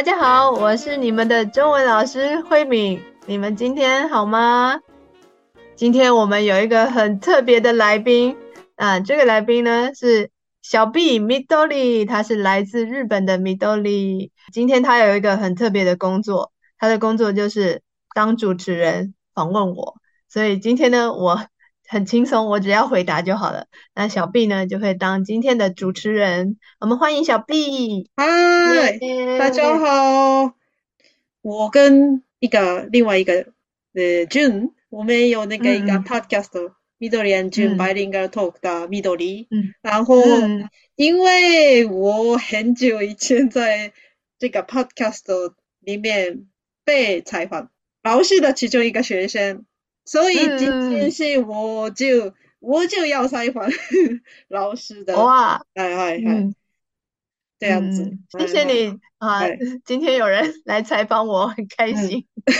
大家好，我是你们的中文老师慧敏。你们今天好吗？今天我们有一个很特别的来宾啊，这个来宾呢是小 B Midori，他是来自日本的 Midori。今天他有一个很特别的工作，他的工作就是当主持人访问我，所以今天呢我。很轻松，我只要回答就好了。那小 B 呢，就会当今天的主持人。我们欢迎小 B。嗨大家好。我跟一个另外一个呃 June，我们有那个一个 podcast，Midori、嗯、and June Bilingual Talk 的 Midori。嗯。然后、嗯，因为我很久以前在这个 podcast 里面被采访，老师的其中一个学生。所以今天是我就、嗯、我就要采访 老师的哇，哎哎哎，这样子，谢、嗯、谢你啊！今天有人来采访我，很开心。嗯、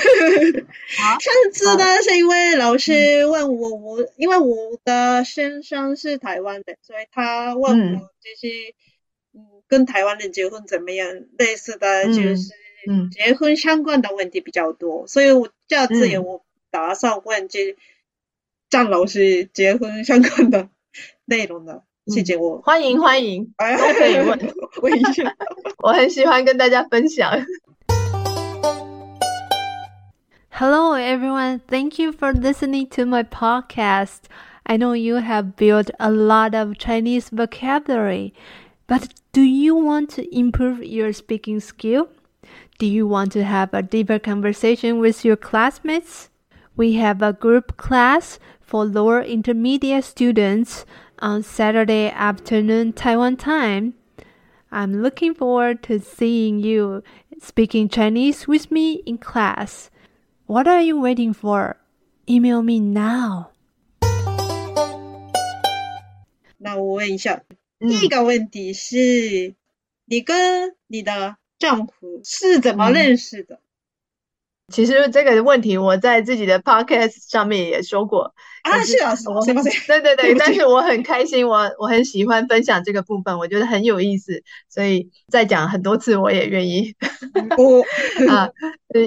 上次呢是因为老师问我，我因为我的先生是台湾的，所以他问我就是嗯，跟台湾人结婚怎么样？类似的就是结婚相关的问题比较多，所以我这样子也我。打算问这张老师结婚相关的内容的细节，我欢迎欢迎，都可以问问一下，我很喜欢跟大家分享。 Hello everyone, thank you for listening to my podcast. I know you have built a lot of Chinese vocabulary, but do you want to improve your speaking skill? Do you want to have a deeper conversation with your classmates? We have a group class for lower intermediate students on Saturday afternoon Taiwan time. I'm looking forward to seeing you speaking Chinese with me in class. What are you waiting for? Email me now. 那我问一下，第一个问题是，你跟你的丈夫是怎么认识的？ 其实这个问题我在自己的 podcast 上面也说过啊，是啊，是啊，是啊，对对对，但是我很开心，我我很喜欢分享这个部分，我觉得很有意思，所以再讲很多次我也愿意。我啊，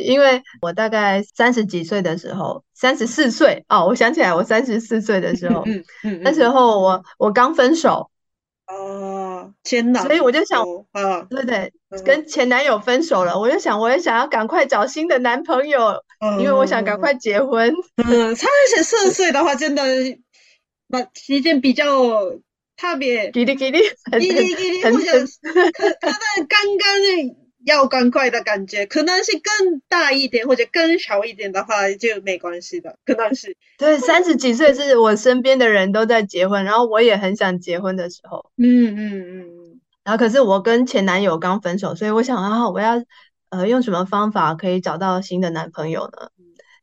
因为我大概三十几岁的时候，三十四岁哦，我想起来，我三十四岁的时候，嗯嗯，那时候我我刚分手。哦，天哪！所以我就想，啊，对对，跟前男友分手了，我就想，我也想要赶快找新的男朋友，因为我想赶快结婚。嗯，差十四岁的话，真的，那一件比较特别，给力给力，给力给力，或者可可能刚刚要赶快的感觉，可能是更大一点或者更小一点的话就没关系的，可能是。对，三十几岁是我身边的人都在结婚，然后我也很想结婚的时候。嗯嗯嗯。然后可是我跟前男友刚分手，所以我想啊，我要呃用什么方法可以找到新的男朋友呢？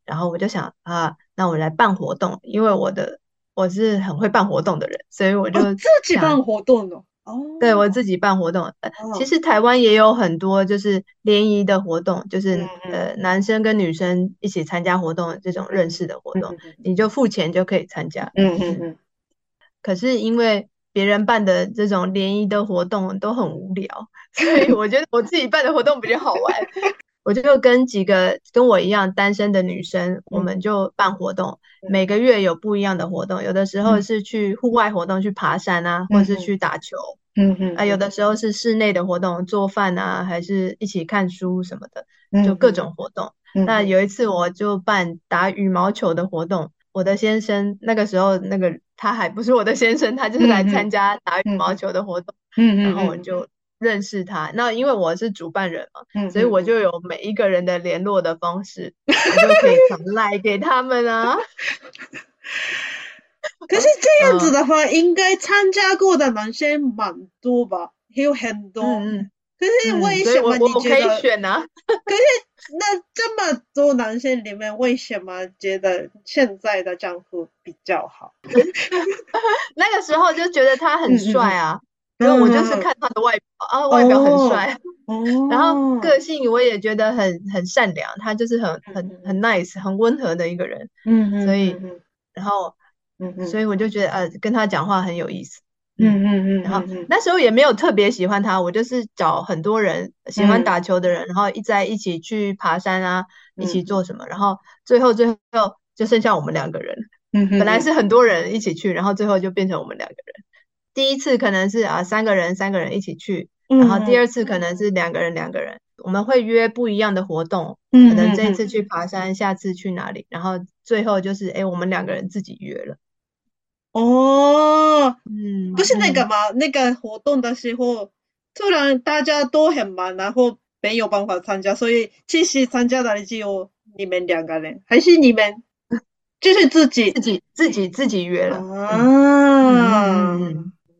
然后我就想啊，那我来办活动，因为我的我是很会办活动的人，所以我就、哦、自己办活动的。对，我自己办活动，呃，其实台湾也有很多就是联谊的活动，就是呃男生跟女生一起参加活动这种认识的活动，你就付钱就可以参加。嗯嗯嗯。可是因为别人办的这种联谊的活动都很无聊，所以我觉得我自己办的活动比较好玩。我就跟几个跟我一样单身的女生，我们就办活动，每个月有不一样的活动，有的时候是去户外活动，去爬山啊，或是去打球。嗯嗯啊，有的时候是室内的活动，做饭啊，还是一起看书什么的，就各种活动。嗯、那有一次我就办打羽毛球的活动，我的先生那个时候那个他还不是我的先生，他就是来参加打羽毛球的活动，嗯嗯，然后我就认识他。那因为我是主办人嘛，嗯，所以我就有每一个人的联络的方式，我就可以传赖给他们啊。可是这样子的话，嗯、应该参加过的男生蛮多吧？有很多。嗯、可是为什么你觉得？我可以选啊。可是那这么多男生里面，为什么觉得现在的丈夫比较好？那个时候就觉得他很帅啊，然、嗯、后我就是看他的外表、嗯、啊，外表很帅、哦，然后个性我也觉得很很善良，他就是很很很 nice、很温和的一个人。嗯嗯。所以，然后。嗯，所以我就觉得呃，跟他讲话很有意思。嗯嗯嗯。然后那时候也没有特别喜欢他，我就是找很多人喜欢打球的人，嗯、然后一在一起去爬山啊，一起做什么，然后最后最后就剩下我们两个人。嗯，本来是很多人一起去，然后最后就变成我们两个人。第一次可能是啊三个人三个人一起去，然后第二次可能是两个人两个人。我们会约不一样的活动，可能这一次去爬山，下次去哪里，然后最后就是哎我们两个人自己约了。哦，嗯，不是那个吗？那个活动的时候，突然大家都很忙，然后没有办法参加，所以其实参加的只有你们两个人，还是你们？就是自己自己自己自己约了啊，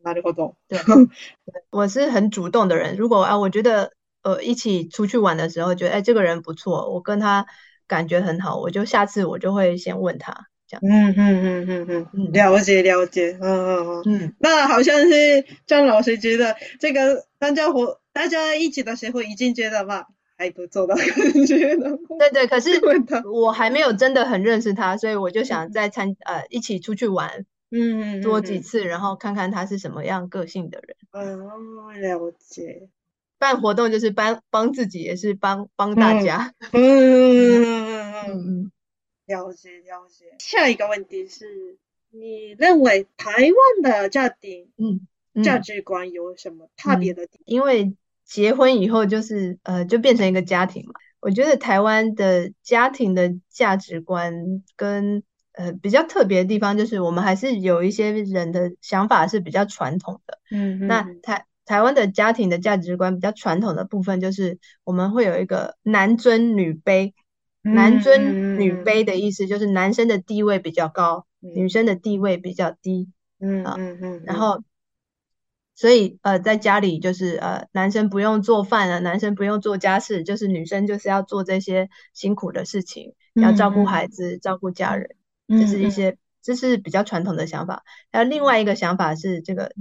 哪里活动？对，我是很主动的人。如果啊，我觉得呃一起出去玩的时候，觉得哎这个人不错，我跟他感觉很好，我就下次我就会先问他这样。嗯嗯嗯嗯嗯，了解了解，嗯嗯嗯嗯。那好像是张老师觉得这个大家伙大家一起的时候已经觉得吧。还不错的感觉，对对，可是 我还没有真的很认识他，所以我就想再参呃一起出去玩，嗯，多几次，然后看看他是什么样个性的人。哦，了解。办活动就是帮帮自己，也是帮帮大家。嗯嗯嗯嗯嗯嗯，了解了解。下一个问题是，你认为台湾的家庭嗯价值观有什么特别的？因为结婚以后就是呃，就变成一个家庭嘛。我觉得台湾的家庭的价值观跟呃比较特别的地方，就是我们还是有一些人的想法是比较传统的。嗯，那台台湾的家庭的价值观比较传统的部分，就是我们会有一个男尊女卑。嗯、男尊女卑的意思就是男生的地位比较高，嗯、女生的地位比较低。嗯嗯嗯，然后。所以，呃，在家里就是，呃，男生不用做饭了，男生不用做家事，就是女生就是要做这些辛苦的事情，嗯、要照顾孩子、嗯、照顾家人，这、就是一些，这是比较传统的想法。还有另外一个想法是这个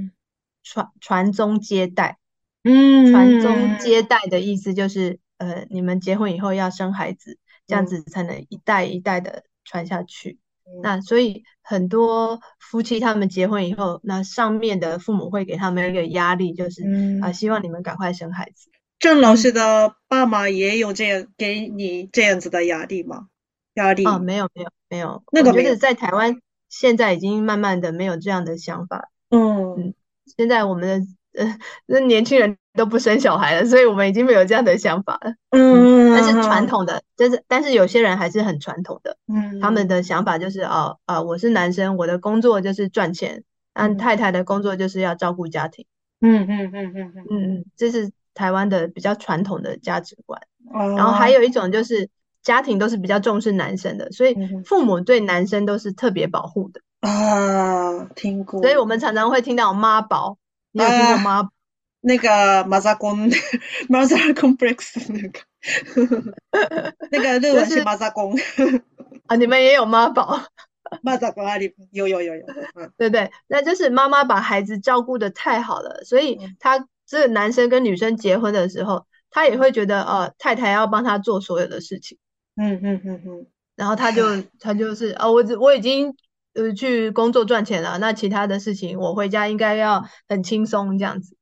传传宗接代，嗯，传宗接代的意思就是，呃，你们结婚以后要生孩子，这样子才能一代一代的传下去。那所以很多夫妻他们结婚以后，那上面的父母会给他们一个压力，就是啊、嗯呃，希望你们赶快生孩子。郑老师的爸妈也有这样给你这样子的压力吗？压力？啊，没有没有没有。那个我觉得在台湾现在已经慢慢的没有这样的想法。嗯嗯，现在我们的呃那年轻人都不生小孩了，所以我们已经没有这样的想法了。嗯。但是传统的，就是但是有些人还是很传统的，嗯，他们的想法就是哦，啊、呃，我是男生，我的工作就是赚钱，但太太的工作就是要照顾家庭，嗯嗯嗯嗯嗯嗯，这是台湾的比较传统的价值观。哦，然后还有一种就是家庭都是比较重视男生的，所以父母对男生都是特别保护的啊，听过，所以我们常常会听到妈宝，你有听过妈？啊那个马扎公，马扎 complex 那个，那个日文是马扎公。啊，你们也有妈宝？马扎公啊，里有有有有，嗯，对对，那就是妈妈把孩子照顾得太好了，所以他这个男生跟女生结婚的时候，他也会觉得呃，太太要帮他做所有的事情，嗯嗯嗯嗯，然后他就他就是啊，我我已经呃去工作赚钱了，那其他的事情我回家应该要很轻松这样子。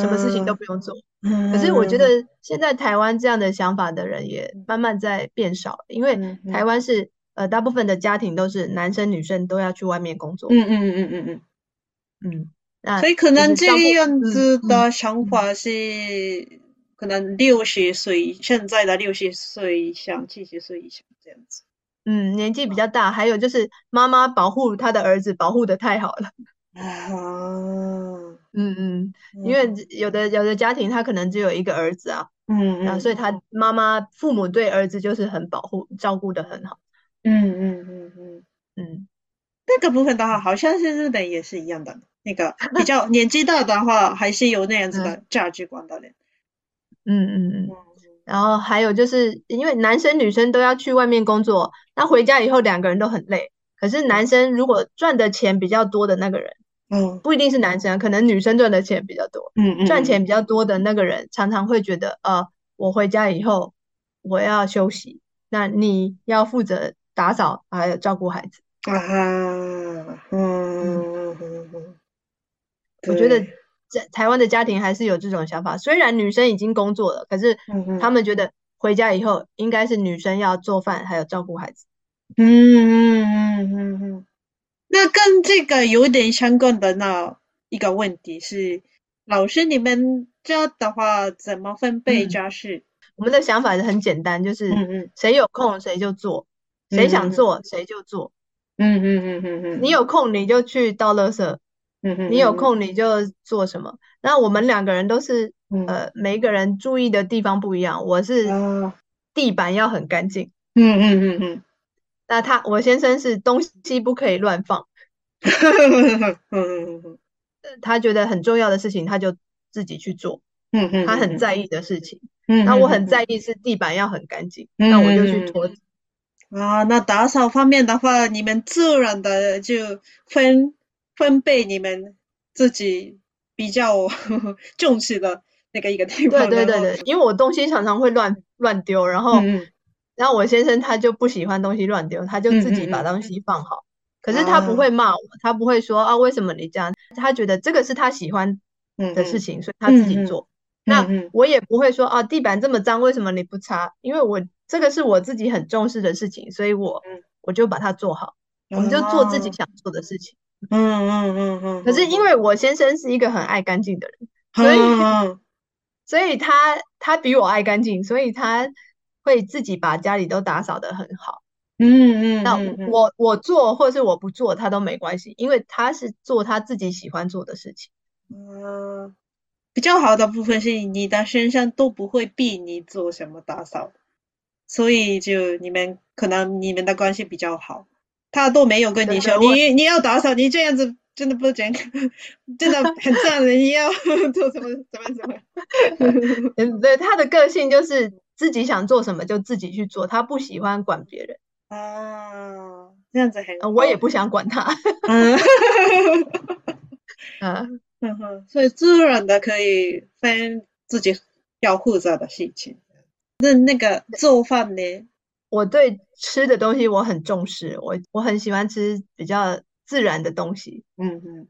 什么事情都不用做，嗯、可是我觉得现在台湾这样的想法的人也慢慢在变少，因为台湾是呃大部分的家庭都是男生女生都要去外面工作，嗯嗯嗯嗯嗯。嗯，所以可能这样子的想法是可能六十岁现在的六十岁以上七十岁以上这样子，嗯，年纪比较大，还有就是妈妈保护她的儿子保护的太好了。啊，嗯嗯，因为有的有的家庭他可能只有一个儿子啊，嗯嗯，所以。他妈妈父母对儿子就是很保护，照顾的很好，嗯嗯嗯嗯。嗯，那个部分的话，好像是日本也是一样的，那个比较年纪大的话，还是有那样子的价值观的嘞，嗯嗯嗯，然后还有就是因为男生女生都要去外面工作，那回家以后两个人都很累，可是男生如果赚的钱比较多的那个人。嗯，不一定是男生，可能女生赚的钱比较多。嗯嗯，赚钱比较多的那个人常常会觉得，呃，我回家以后我要休息，那你要负责打扫还有照顾孩子。啊哈，嗯嗯嗯嗯，我觉得在台湾的家庭还是有这种想法，虽然女生已经工作了，可是他们觉得回家以后应该是女生要做饭，还有照顾孩子。嗯嗯嗯嗯嗯。那跟这个有点相关的那一个问题是，老师你们家的话怎么分配家事？嗯我们的想法是很简单，就是谁有空谁就做，嗯嗯，谁想做谁就做。嗯嗯嗯嗯嗯。你有空你就去倒垃圾，嗯嗯。你有空你就做什么。那我们两个人都是，嗯、呃，每一个人注意的地方不一样。我是地板要很干净。嗯嗯嗯嗯。那他，我先生是东西不可以乱放。他觉得很重要的事情，他就自己去做。嗯嗯。他很在意的事情。嗯，那我很在意是地板要很干净，嗯、那我就去拖。啊，那打扫方面的话，你们自然的就分分配你们自己比较呵呵重视的那个一个地方。对对对对，因为我东西常常会乱乱丢，然后、嗯、然后我先生他就不喜欢东西乱丢，他就自己把东西放好。嗯嗯嗯，可是他不会骂我，他不会说啊为什么你这样，他觉得这个是他喜欢的事情，所以他自己做。那我也不会说啊，地板这么脏，为什么你不擦？因为我这个是我自己很重视的事情，所以我我就把它做好。我们就做自己想做的事情。嗯嗯嗯嗯。可是因为我先生是一个很爱干净的人，所以所以他他比我爱干净，所以他会自己把家里都打扫得很好。嗯嗯。那我我做或者是我不做他都没关系，因为他是做他自己喜欢做的事情。嗯。比较好的部分是你的身上都不会逼你做什么打扫，所以就你们可能你们的关系比较好，他都没有跟你说你你要打扫，你这样子真的不行，真的很赞的，你要 做什么怎么怎么。嗯，对，他的个性就是自己想做什么就自己去做，他不喜欢管别人。啊，这样子很，我也不想管他。嗯。啊。嗯哼，所以自然的可以分自己要负责的事情。那那个做饭呢？我对吃的东西我很重视，我我很喜欢吃比较自然的东西。嗯嗯，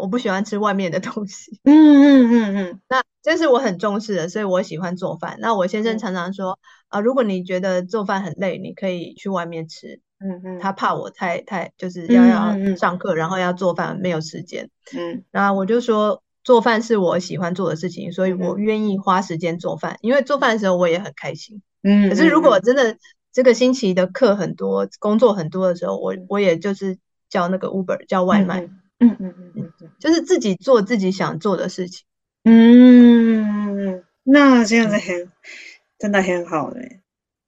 我不喜欢吃外面的东西。嗯嗯嗯嗯，那这是我很重视的，所以我喜欢做饭。那我先生常常说啊、嗯呃，如果你觉得做饭很累，你可以去外面吃。嗯嗯，他怕我太太就是要要上课，然后要做饭，没有时间。嗯，然后我就说做饭是我喜欢做的事情，所以我愿意花时间做饭，因为做饭的时候我也很开心。嗯，可是如果真的这个星期的课很多，工作很多的时候，我我也就是叫那个 Uber 叫外卖。嗯嗯嗯嗯，就是自己做自己想做的事情。嗯，那这样子很真的很好嘞。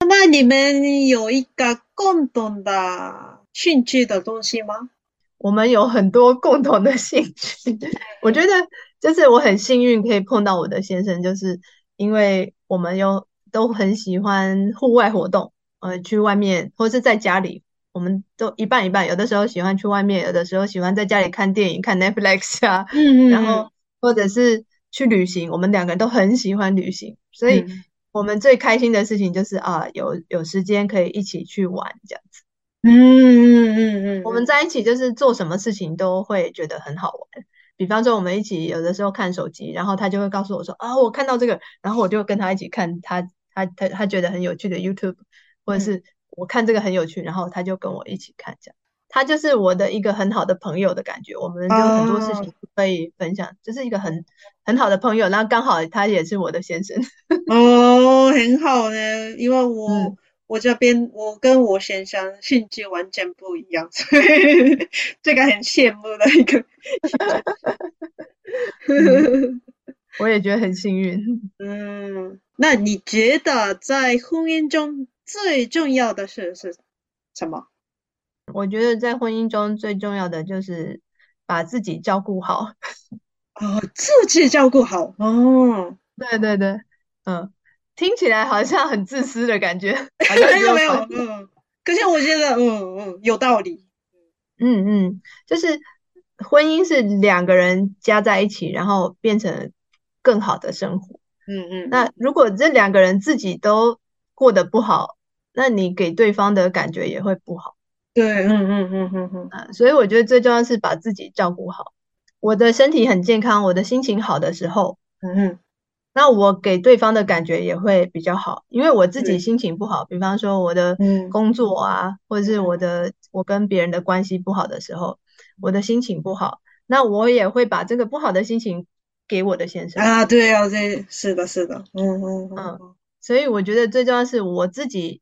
那你们有一个共同的兴趣的东西吗？我们有很多共同的兴趣。我觉得就是我很幸运可以碰到我的先生，就是因为我们有都很喜欢户外活动，呃，去外面或是在家里，我们都一半一半。有的时候喜欢去外面，有的时候喜欢在家里看电影、看 Netflix 啊，嗯嗯，然后或者是去旅行。我们两个人都很喜欢旅行，所以。嗯我们最开心的事情就是啊，有有时间可以一起去玩这样子。嗯嗯嗯嗯，我们在一起就是做什么事情都会觉得很好玩。比方说，我们一起有的时候看手机，然后他就会告诉我说啊，我看到这个，然后我就跟他一起看他他他他觉得很有趣的 YouTube，或者是我看这个很有趣，然后他就跟我一起看这样。他就是我的一个很好的朋友的感觉，我们就很多事情可以分享，就、oh. 是一个很很好的朋友。然后刚好他也是我的先生，哦，oh, 很好呢。因为我、嗯、我这边我跟我先生性质完全不一样，所 以这个很羡慕的一个。嗯、我也觉得很幸运。嗯，那你觉得在婚姻中最重要的事是什么？我觉得在婚姻中最重要的就是把自己照顾好。哦，自己照顾好。哦，对对对，嗯，听起来好像很自私的感觉。没有没有，嗯，可是我觉得，嗯嗯，有道理。嗯嗯，就是婚姻是两个人加在一起，然后变成更好的生活。嗯嗯，那如果这两个人自己都过得不好，那你给对方的感觉也会不好。对，嗯嗯嗯嗯嗯，啊，所以我觉得最重要是把自己照顾好。我的身体很健康，我的心情好的时候，嗯哼，那我给对方的感觉也会比较好，因为我自己心情不好，比方说我的工作啊，嗯、或者是我的我跟别人的关系不好的时候，我的心情不好，那我也会把这个不好的心情给我的先生啊，对啊，这，是的，是的，嗯嗯嗯，所以我觉得最重要是我自己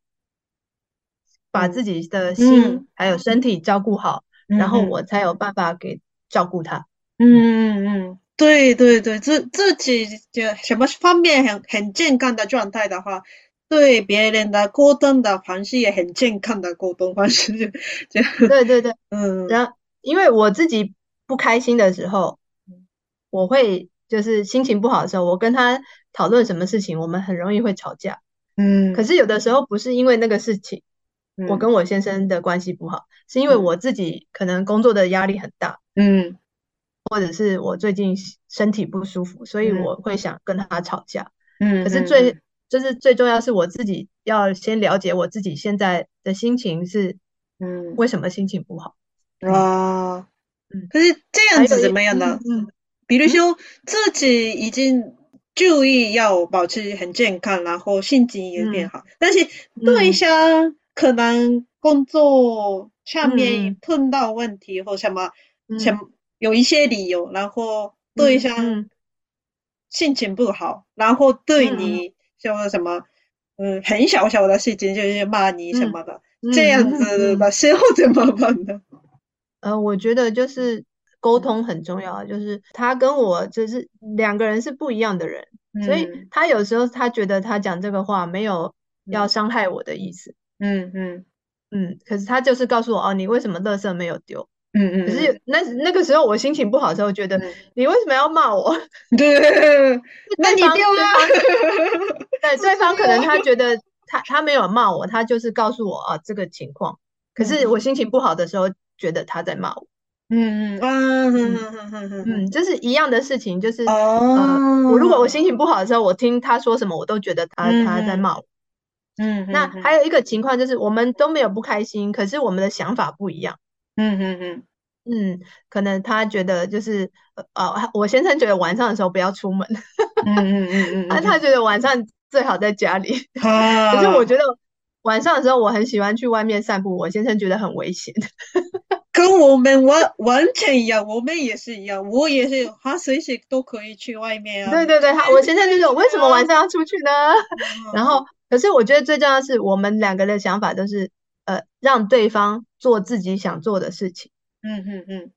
把自己的心还有身体照顾好，嗯、然后我才有办法给照顾他。嗯嗯嗯，对对对，自自己就什么方面很很健康的状态的话，对别人的沟通的方式也很健康的沟通方式，就就对对对，嗯，然后因为我自己不开心的时候，我会。就是心情不好的时候，我跟他讨论什么事情，我们很容易会吵架。嗯，可是有的时候不是因为那个事情，嗯、我跟我先生的关系不好，是因为我自己可能工作的压力很大，嗯，或者是我最近身体不舒服，所以我会想跟他吵架。嗯，可是最就是最重要是我自己要先了解我自己现在的心情是，嗯，为什么心情不好？啊，嗯，可是这样子怎么样呢？嗯。比如说自己已经注意要保持很健康，然后心情也变好，嗯、但是对象可能工作上面碰到问题或什么，嗯、有一些理由，然后对象心情不好，嗯、然后对你说什么，嗯，很小小的事情就是骂你什么的，嗯、这样子的时候怎么办呢？呃，我觉得就是。沟通很重要，就是他跟我就是两个人是不一样的人，嗯、所以他有时候他觉得他讲这个话没有要伤害我的意思，嗯嗯嗯，可是他就是告诉我哦，你为什么垃圾没有丢？嗯嗯，可是那那个时候我心情不好的时候，觉得、嗯、你为什么要骂我？对，那你丢啊？对，对方可能他觉得他他没有骂我，他就是告诉我啊这个情况，可是我心情不好的时候，觉得他在骂我。嗯嗯嗯嗯嗯，就是一样的事情，就是、哦、呃，我如果我心情不好的时候，我听他说什么，我都觉得他、嗯、他在骂我。嗯，那还有一个情况就是，我们都没有不开心，可是我们的想法不一样。嗯嗯嗯嗯，可能他觉得就是呃，我先生觉得晚上的时候不要出门。嗯嗯嗯嗯，啊，他觉得晚上最好在家里。啊、可是我觉得晚上的时候我很喜欢去外面散步，我先生觉得很危险。跟我们完完全一样，我们也是一样，我也是，他随时都可以去外面啊。对对对，他我现在就是，我为什么晚上要出去呢？嗯、然后，可是我觉得最重要的是，我们两个的想法都是，呃，让对方做自己想做的事情。嗯嗯嗯，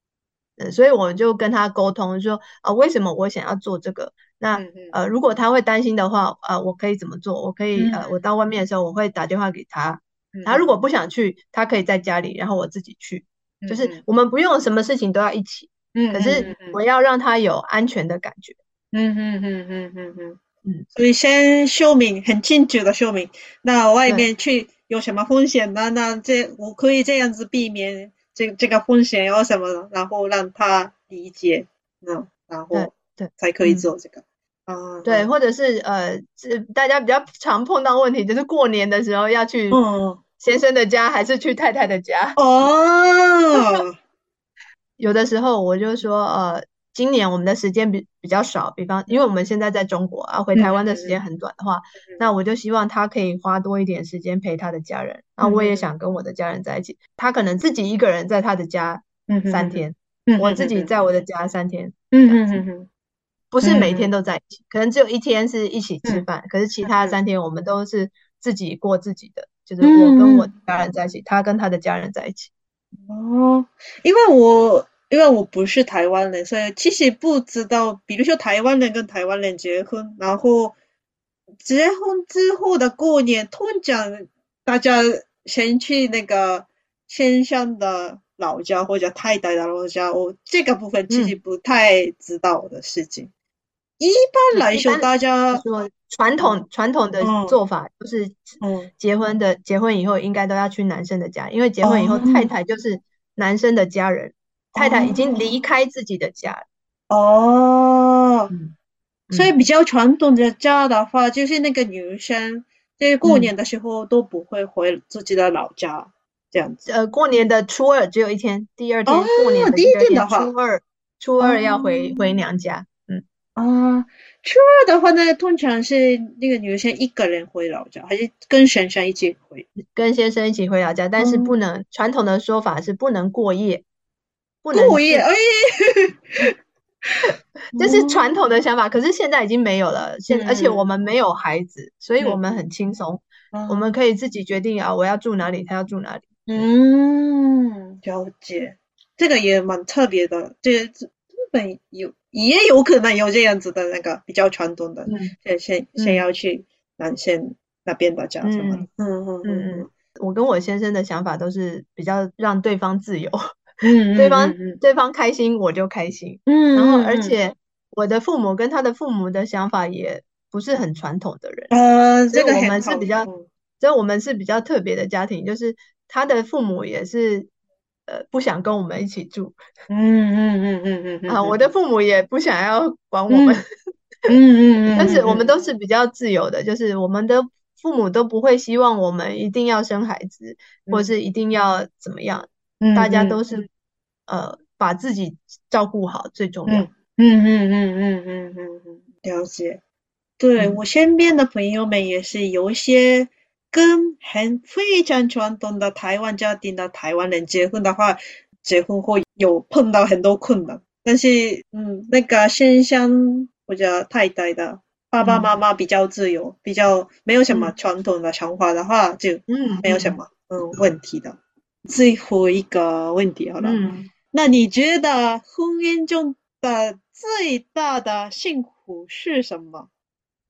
嗯，所以我就跟他沟通说，啊、呃，为什么我想要做这个？那呃，如果他会担心的话，呃，我可以怎么做？我可以、嗯、呃，我到外面的时候，我会打电话给他。他如果不想去，他可以在家里，然后我自己去。就是我们不用什么事情都要一起，嗯，可是我要让他有安全的感觉，嗯嗯嗯嗯嗯嗯嗯，所以先说明很清楚的说明，那外面去有什么风险呢？那这我可以这样子避免这这个风险有什么，然后让他理解，嗯，然后对才可以做这个，啊，对，或者是呃，大家比较常碰到问题就是过年的时候要去，嗯。先生的家还是去太太的家？哦。有的时候我就说，呃，今年我们的时间比比较少，比方因为我们现在在中国啊，回台湾的时间很短的话，嗯、那我就希望他可以花多一点时间陪他的家人。然后我也想跟我的家人在一起。他可能自己一个人在他的家三天，嗯、我自己在我的家三天。嗯嗯不是每天都在一起，可能只有一天是一起吃饭，嗯、可是其他三天我们都是自己过自己的。就是我跟我家人在一起，嗯、他跟他的家人在一起。哦，因为我因为我不是台湾人，所以其实不知道，比如说台湾人跟台湾人结婚，然后结婚之后的过年，通常大家先去那个先生的老家或者太太的老家，我这个部分其实不太知道的事情。嗯一般来说，大家说传统传统的做法就是，嗯，结婚的结婚以后应该都要去男生的家，因为结婚以后太太就是男生的家人，太太已经离开自己的家。哦，所以比较传统的家的话，就是那个女生在过年的时候都不会回自己的老家，这样子。呃，过年的初二只有一天，第二天过年的第二天的话初二。初二要回、嗯、回娘家。嗯啊，初二的话呢，通常是那个女生一个人回老家，还是跟先生一起回？跟先生一起回老家，但是不能、嗯、传统的说法是不能过夜，不能过夜。哎，这是传统的想法，可是现在已经没有了。现、嗯、而且我们没有孩子，所以我们很轻松。嗯我们可以自己决定啊，我要住哪里，他要住哪里。嗯，了解，这个也蛮特别的。这个日本有也有可能有这样子的那个比较传统的，先先先要去南线那边的家是吗？嗯嗯嗯嗯。我跟我先生的想法都是比较让对方自由，嗯，对方对方开心我就开心，嗯，然后而且我的父母跟他的父母的想法也。不是很传统的人，呃，这个我们是比较，所以我们是比较特别的家庭，就是他的父母也是，呃，不想跟我们一起住，嗯嗯嗯嗯嗯，啊，我的父母也不想要管我们，嗯。嗯嗯，但是我们都是比较自由的，就是我们的父母都不会希望我们一定要生孩子，或是一定要怎么样，大家都是，呃，把自己照顾好最重要，嗯嗯嗯嗯嗯嗯嗯，了解。对，我身边的朋友们也是有一些跟很非常传统的台湾家庭的台湾人结婚的话，结婚后有碰到很多困难。但是，嗯，那个先生或者太太的爸爸妈妈比较自由，嗯、比较没有什么传统的想法的话，嗯、就嗯没有什么嗯问题的。最后一个问题好了，嗯、那你觉得婚姻中的最大的幸福是什么？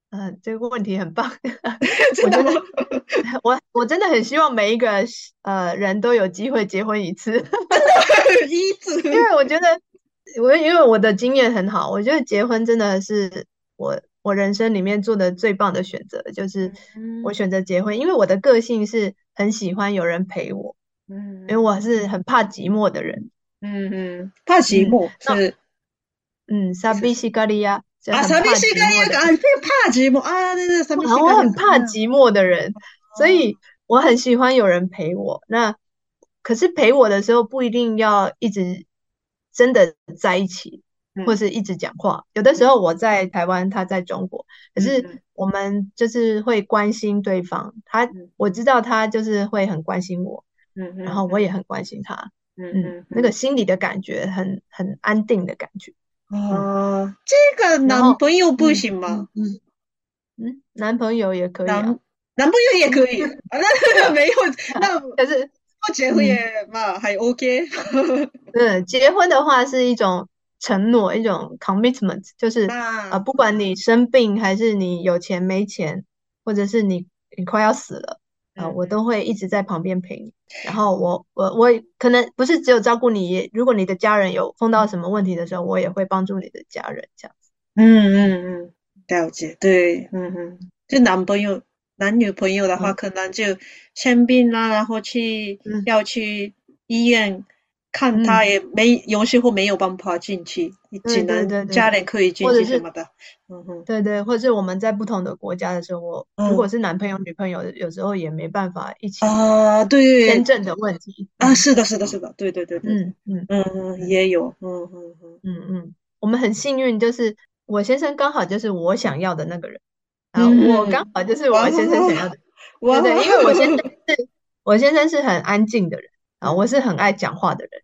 嗯，这个问题很棒，我真的，我我真的很希望每一个呃人都有机会结婚一次，一次，因为我觉得我因为我的经验很好，我觉得结婚真的是我我人生里面做的最棒的选择，就是我选择结婚，因为我的个性是很喜欢有人陪我，嗯，因为我是很怕寂寞的人，嗯嗯，怕寂寞是，嗯，萨比西卡利亚。啊，寂寞是个啊，怕寂寞啊，对对，我很怕寂寞的人，所以我很喜欢有人陪我。那可是陪我的时候不一定要一直真的在一起，或是一直讲话。有的时候我在台湾，他在中国，可是我们就是会关心对方。他我知道他就是会很关心我，嗯，然后我也很关心他，嗯嗯，那个心里的感觉很很安定的感觉。哦，这个男朋友不行吗？嗯嗯，男朋友也可以，男男朋友也可以。那 没有，那可是不结婚也嘛还 OK。嗯，结婚的话是一种承诺，一种 commitment，就是啊，不管你生病还是你有钱没钱，或者是你你快要死了。啊，我都会一直在旁边陪你。然后我我我可能不是只有照顾你，如果你的家人有碰到什么问题的时候，我也会帮助你的家人这样子。嗯嗯嗯，了解。对，嗯嗯，就男朋友、男女朋友的话，可能就生病啦，然后去要去医院。看他也没有时候没有办法进去，你只能家人可以进去什么的。嗯哼，对对，或者是我们在不同的国家的时候，我如果是男朋友女朋友，有时候也没办法一起啊。对，签证的问题啊，是的，是的，是的，对对对对，嗯嗯。嗯嗯，也有，嗯嗯嗯。嗯嗯，我们很幸运，就是我先生刚好就是我想要的那个人，然后我刚好就是我先生想要的，对对，因为我先生。是，我先生是很安静的人。啊，我是很爱讲话的人，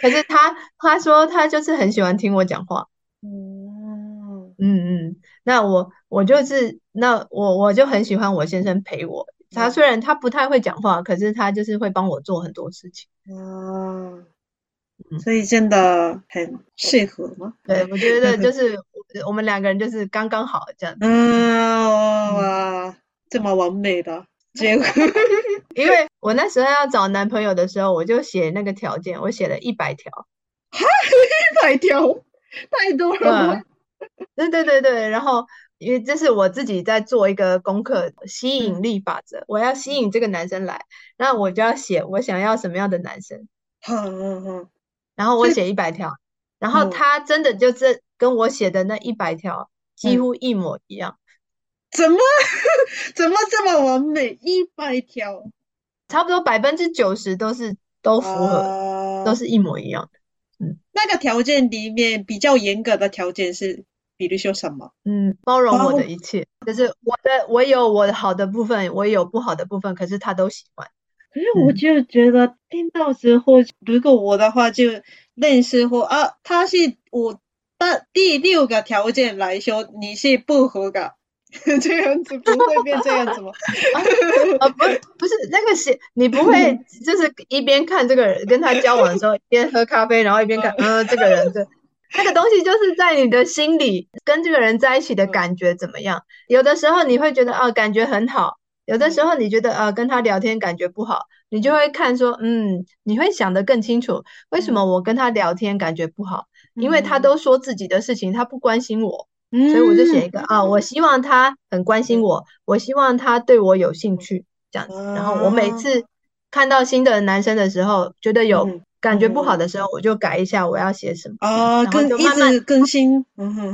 可是他他说他就是很喜欢听我讲话，嗯嗯嗯，那我我就是那我我就很喜欢我先生陪我，他虽然他不太会讲话，可是他就是会帮我做很多事情，哦，所以真的很适合吗？对，我觉得就 是我们两个人就是刚刚好这样子，嗯。哇，这么完美的结果。因为我那时候要找男朋友的时候，我就写那个条件，我写了一百条，哈，一百条，太多了。对对对对，然后因为这是我自己在做一个功课，吸引力法则，嗯、我要吸引这个男生来，那我就要写我想要什么样的男生。嗯嗯嗯。然后我写一百条，然后他真的就是跟我写的那一百条几乎一模一样。怎么 怎么这么完美？一百条。差不多百分之九十都是都符合，uh, 都是一模一样的。嗯，那个条件里面比较严格的条件是，比如说什么？嗯，包容我的一切，就是我的，我有我的好的部分，我有不好的部分，可是他都喜欢。可是我就觉得听到之后，嗯、如果我的话就认识或啊，他是我的第六个条件来说，你是不合格，这样子不会变这样子吗？啊，不不是那个是，你不会就是一边看这个人跟他交往的时候，一边喝咖啡，然后一边看，嗯、呃，这个人这那个东西就是在你的心里跟这个人在一起的感觉怎么样？有的时候你会觉得啊，感觉很好。有的时候你觉得呃跟他聊天感觉不好，你就会看说嗯，你会想得更清楚，为什么我跟他聊天感觉不好？嗯、因为他都说自己的事情，他不关心我，嗯、所以我就写一个啊，我希望他很关心我，我希望他对我有兴趣这样子。然后我每次看到新的男生的时候，觉得有感觉不好的时候，我就改一下我要写什么啊，更一直更新。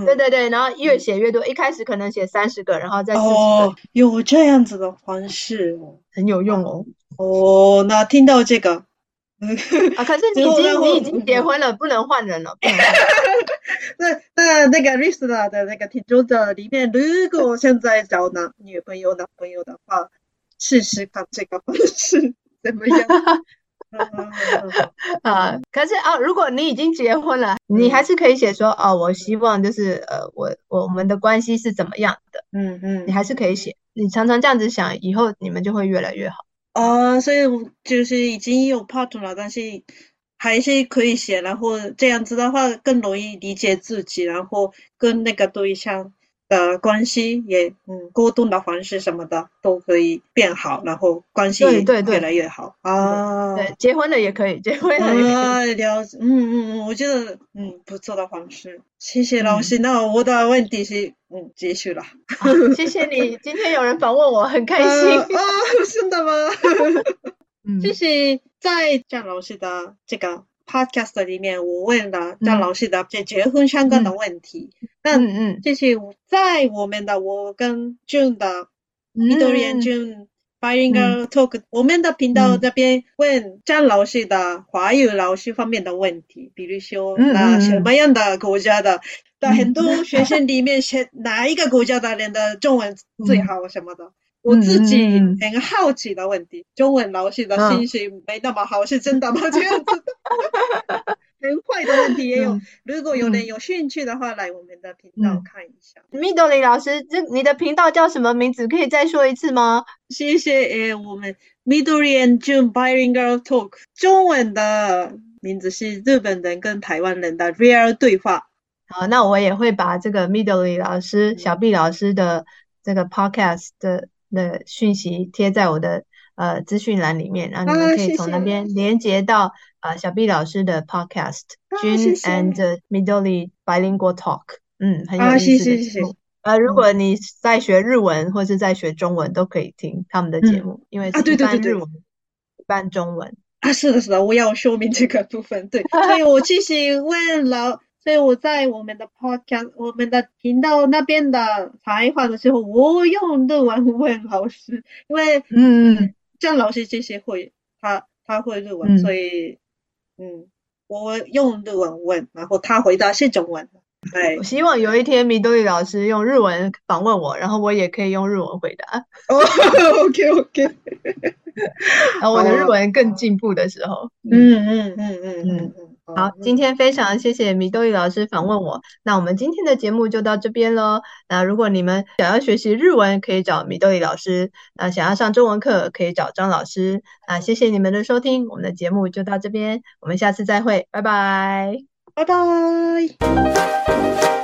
对对对，然后越写越多，一开始可能写三十个，然后再四十个。哦，有这样子的方式哦，很有用哦。哦，那听到这个，啊，可是 你已经你已经结婚了，不能换人了。那那那个 Rista 的那个听众的里面，如果现在找男女朋友男朋友的话，试试看这个方式怎么样？啊，可是啊，如果你已经结婚了，你还是可以写说，哦，我希望就是呃，我我们的关系是怎么样的？嗯嗯，你还是可以写，你常常这样子想，以后你们就会越来越好。啊，所以就是已经有 partner 了，但是还是可以写，然后这样子的话更容易理解自己，然后跟那个对象。的关系也，嗯，沟通的方式什么的都可以变好，然后关系也越来越好啊。对，结婚了也可以，结婚了也可以。啊，了解，嗯嗯嗯，我觉得嗯不错的方式。谢谢老师，那我的问题是嗯结束了。谢谢你，今天有人访问我，很开心。啊，真的吗？谢谢在张老师的这个。Podcast 里面，我问了张老师的这结婚相关的问题。嗯嗯，这是在我们的我跟 June 的 Midori and June Bilingual Talk 我们的频道这边问张老师的华语老师方面的问题，比如说那什么样的国家的，在很多学生里面选哪一个国家的人的中文最好什么的。我自己很好奇的问题，中文老师的心情没那么好，是真的吗？这样子，很坏的问题也有。如果有人有兴趣的话，来我们的频道看一下。Midori 老师，这你的频道叫什么名字？可以再说一次吗？谢谢。诶，我们 Midori and June Bilingual Talk，中文的名字是日本人跟台湾人的 Real 对话。好，那我也会把这个 Midori 老师、小毕老师的这个 Podcast 的。的讯息贴在我的呃资讯栏里面，然后你们可以从那边连接到啊、呃、小 B 老师的 podcast June and Midori Bilingual Talk，嗯，很有意思的节目。呃，如果你在学日文或是在学中文，都可以听他们的节目，嗯、因为是一半日文，一半中文。啊，是的，是的，我要说明这个部分。对，所以我进行问了。所以我在我们的 podcast、我们的频道那边的采访的时候，我用日文问老师，因为嗯，张老师这些会，他他会日文，嗯、所以嗯，我用日文问，然后他回答是中文。对，我希望有一天 Midori 老师用日文访问我，然后我也可以用日文回答。哦，OK OK，然后我的日文更进步的时候，嗯嗯嗯嗯嗯嗯。好，今天非常谢谢 Midori 老师访问我。那我们今天的节目就到这边喽。那如果你们想要学习日文，可以找 Midori 老师；那想要上中文课，可以找张老师。那谢谢你们的收听，我们的节目就到这边，我们下次再会，拜拜，拜拜。